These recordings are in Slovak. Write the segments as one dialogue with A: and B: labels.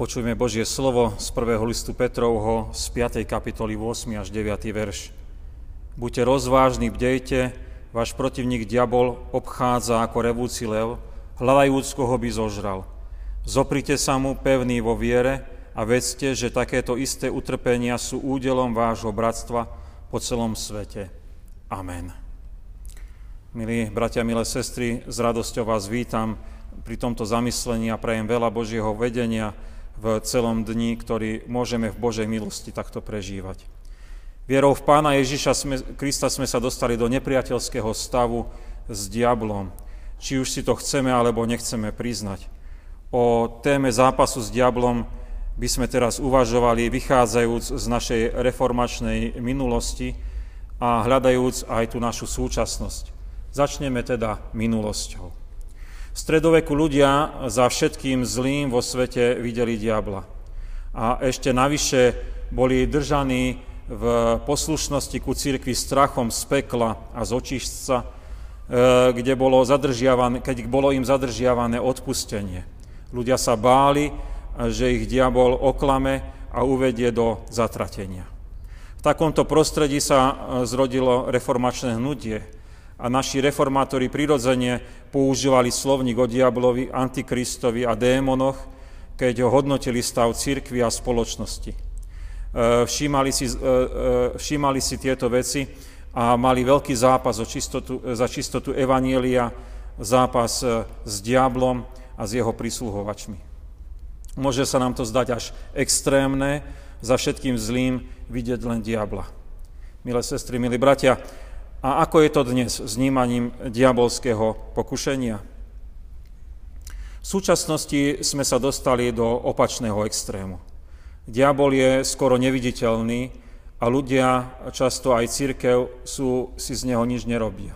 A: Vypočujeme Božie slovo z prvého listu Petrovho z 5. kapitoly 8. až 9. verš. Buďte rozvážni, bdejte, váš protivník diabol obchádza ako revúci lev, hľadajúc, koho by zožral. Zoprite sa mu pevný vo viere a vedzte, že takéto isté utrpenia sú údelom vášho bratstva po celom svete. Amen. Milí bratia, milé sestry, s radosťou vás vítam pri tomto zamyslení a prajem veľa Božieho vedenia v celom dni, ktorý môžeme v Božej milosti takto prežívať. Vierou v Pána Ježiša sme, Krista sme sa dostali do nepriateľského stavu s diablom. Či už si to chceme alebo nechceme priznať. O téme zápasu s diablom by sme teraz uvažovali, vychádzajúc z našej reformačnej minulosti a hľadajúc aj tú našu súčasnosť. Začneme teda minulosťou. Stredoveku ľudia za všetkým zlým vo svete videli diabla. A ešte navyše boli držaní v poslušnosti ku církvi strachom z pekla a z očišťca, e, kde bolo zadržiavané, keď bolo im zadržiavané odpustenie. Ľudia sa báli, že ich diabol oklame a uvedie do zatratenia. V takomto prostredí sa zrodilo reformačné hnutie, a naši reformátori prirodzene používali slovník o diablovi, antikristovi a démonoch, keď ho hodnotili stav církvy a spoločnosti. E, všímali si, e, e, všímali si tieto veci a mali veľký zápas čistotu, za čistotu Evanielia, zápas s diablom a s jeho prísluhovačmi. Môže sa nám to zdať až extrémne, za všetkým zlým vidieť len diabla. Milé sestry, milí bratia, a ako je to dnes s vnímaním diabolského pokušenia? V súčasnosti sme sa dostali do opačného extrému. Diabol je skoro neviditeľný a ľudia, často aj církev, sú, si z neho nič nerobia.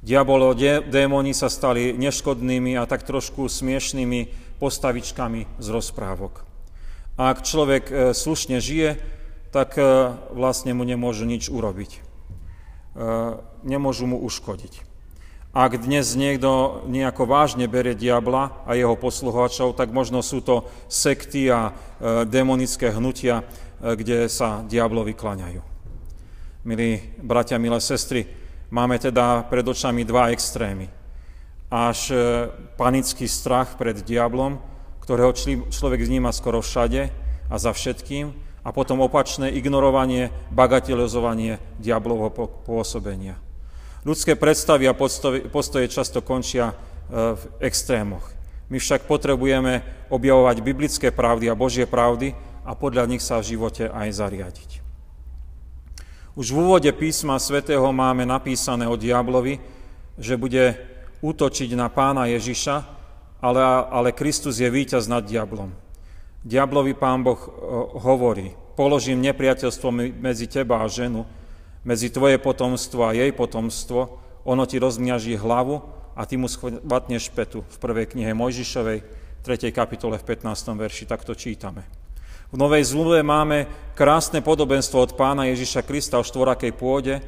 A: Diabolo, démoni sa stali neškodnými a tak trošku smiešnými postavičkami z rozprávok. A ak človek e, slušne žije, tak e, vlastne mu nemôžu nič urobiť. E, nemôžu mu uškodiť. Ak dnes niekto nejako vážne berie diabla a jeho posluhovačov, tak možno sú to sekty a e, demonické hnutia, e, kde sa diablovi klaňajú. Milí bratia, milé sestry, máme teda pred očami dva extrémy. Až panický strach pred diablom, ktorého človek vníma skoro všade a za všetkým, a potom opačné ignorovanie, bagatelizovanie diablovho pôsobenia. Ľudské predstavy a postoje často končia e, v extrémoch. My však potrebujeme objavovať biblické pravdy a Božie pravdy a podľa nich sa v živote aj zariadiť. Už v úvode písma svätého máme napísané o diablovi, že bude útočiť na pána Ježiša, ale, ale Kristus je víťaz nad diablom. Diablovi pán Boh e, hovorí, položím nepriateľstvo medzi teba a ženu, medzi tvoje potomstvo a jej potomstvo, ono ti rozmiaží hlavu a ty mu schvatneš petu. V prvej knihe Mojžišovej, 3. kapitole v 15. verši, takto čítame. V Novej zmluve máme krásne podobenstvo od pána Ježiša Krista o štvorakej pôde,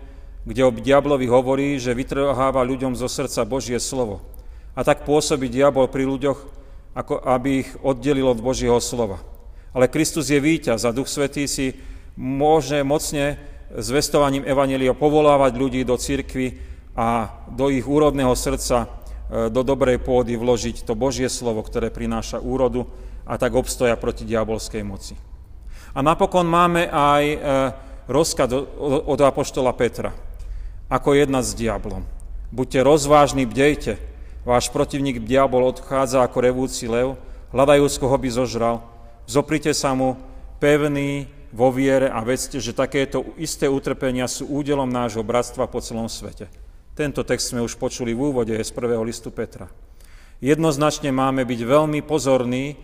A: kde o diablovi hovorí, že vytrháva ľuďom zo srdca Božie slovo. A tak pôsobí diabol pri ľuďoch, ako aby ich oddelil od Božieho slova. Ale Kristus je víťaz a Duch Svetý si môže mocne zvestovaním Evanelia povolávať ľudí do cirkvy a do ich úrodného srdca, e, do dobrej pôdy vložiť to Božie slovo, ktoré prináša úrodu a tak obstoja proti diabolskej moci. A napokon máme aj e, rozkaz od Apoštola Petra, ako jedna s diablom. Buďte rozvážni, bdejte, Váš protivník diabol odchádza ako revúci lev, hľadajúc, koho by zožral. Zoprite sa mu pevný vo viere a vedzte, že takéto isté utrpenia sú údelom nášho bratstva po celom svete. Tento text sme už počuli v úvode z prvého listu Petra. Jednoznačne máme byť veľmi pozorní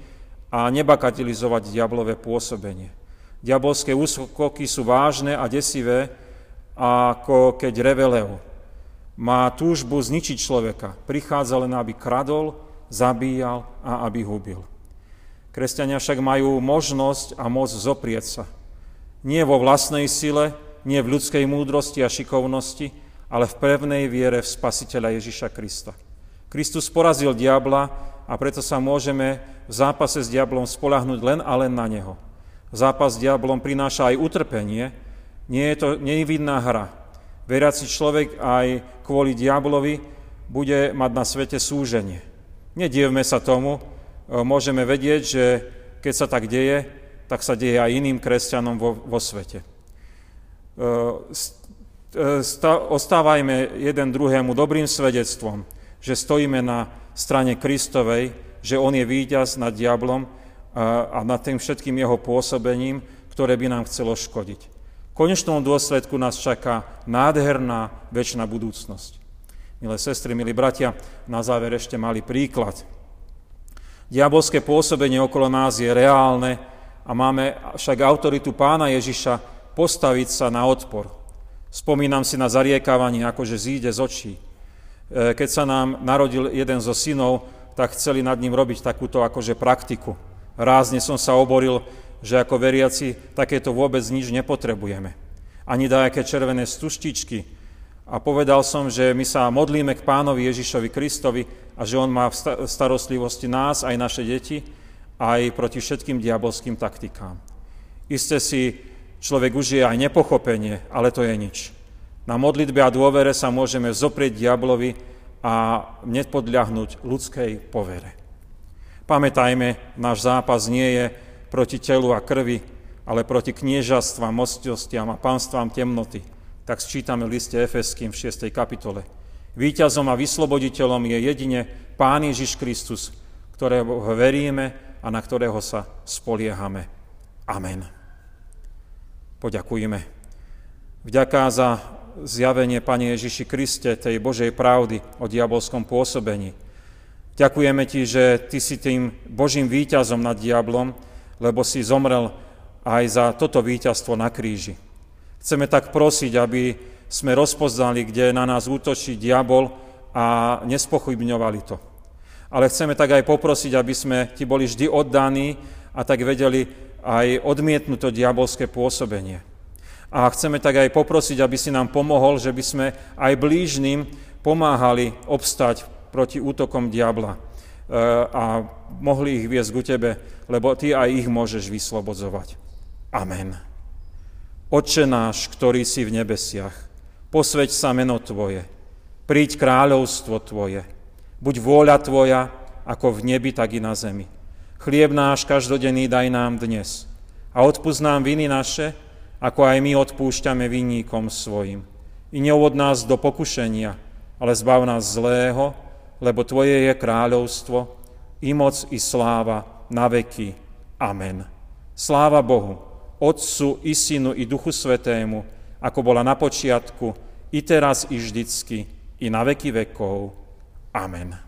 A: a nebakatilizovať diablové pôsobenie. Diabolské úskoky sú vážne a desivé, ako keď reve lev má túžbu zničiť človeka. Prichádza len, aby kradol, zabíjal a aby hubil. Kresťania však majú možnosť a moc zoprieť sa. Nie vo vlastnej sile, nie v ľudskej múdrosti a šikovnosti, ale v pevnej viere v Spasiteľa Ježiša Krista. Kristus porazil diabla a preto sa môžeme v zápase s diablom spolahnuť len a len na neho. Zápas s diablom prináša aj utrpenie, nie je to nevinná hra. Veriaci človek aj kvôli diablovi bude mať na svete súženie. Nedievme sa tomu, môžeme vedieť, že keď sa tak deje, tak sa deje aj iným kresťanom vo, vo svete. Ostávajme jeden druhému dobrým svedectvom, že stojíme na strane Kristovej, že On je víťaz nad diablom a nad tým všetkým jeho pôsobením, ktoré by nám chcelo škodiť. Konečnom dôsledku nás čaká nádherná väčšina budúcnosť. Milé sestry, milí bratia, na záver ešte mali príklad. Diabolské pôsobenie okolo nás je reálne a máme však autoritu pána Ježiša postaviť sa na odpor. Spomínam si na zariekávanie, akože zíde z očí. E, keď sa nám narodil jeden zo synov, tak chceli nad ním robiť takúto akože praktiku. Rázne som sa oboril, že ako veriaci takéto vôbec nič nepotrebujeme. Ani dajaké červené stuštičky. A povedal som, že my sa modlíme k pánovi Ježišovi Kristovi a že on má v starostlivosti nás, aj naše deti, aj proti všetkým diabolským taktikám. Isté si človek užije aj nepochopenie, ale to je nič. Na modlitbe a dôvere sa môžeme zoprieť diablovi a nepodľahnuť ľudskej povere. Pamätajme, náš zápas nie je proti telu a krvi, ale proti kniežatstvám, mocnostiam a pánstvám temnoty. Tak sčítame v liste Efeským v 6. kapitole. Výťazom a vysloboditeľom je jedine Pán Ježiš Kristus, ktorého veríme a na ktorého sa spoliehame. Amen. Poďakujeme. Vďaka za zjavenie, Pane Ježiši Kriste, tej Božej pravdy o diabolskom pôsobení. Ďakujeme Ti, že Ty si tým Božím výťazom nad diablom, lebo si zomrel aj za toto víťazstvo na kríži. Chceme tak prosiť, aby sme rozpoznali, kde na nás útočí diabol a nespochybňovali to. Ale chceme tak aj poprosiť, aby sme Ti boli vždy oddaní a tak vedeli aj odmietnúť to diabolské pôsobenie. A chceme tak aj poprosiť, aby si nám pomohol, že by sme aj blížnym pomáhali obstať proti útokom diabla a mohli ich viesť ku tebe, lebo ty aj ich môžeš vyslobodzovať. Amen. Otče náš, ktorý si v nebesiach, posveď sa meno Tvoje, príď kráľovstvo Tvoje, buď vôľa Tvoja, ako v nebi, tak i na zemi. Chlieb náš každodenný daj nám dnes a odpúsť nám viny naše, ako aj my odpúšťame vinníkom svojim. I neuvod nás do pokušenia, ale zbav nás zlého, lebo Tvoje je kráľovstvo, i moc, i sláva na veky. Amen. Sláva Bohu, Otcu, i Synu, i Duchu Svetému, ako bola na počiatku, i teraz, i vždycky, i na veky vekov. Amen.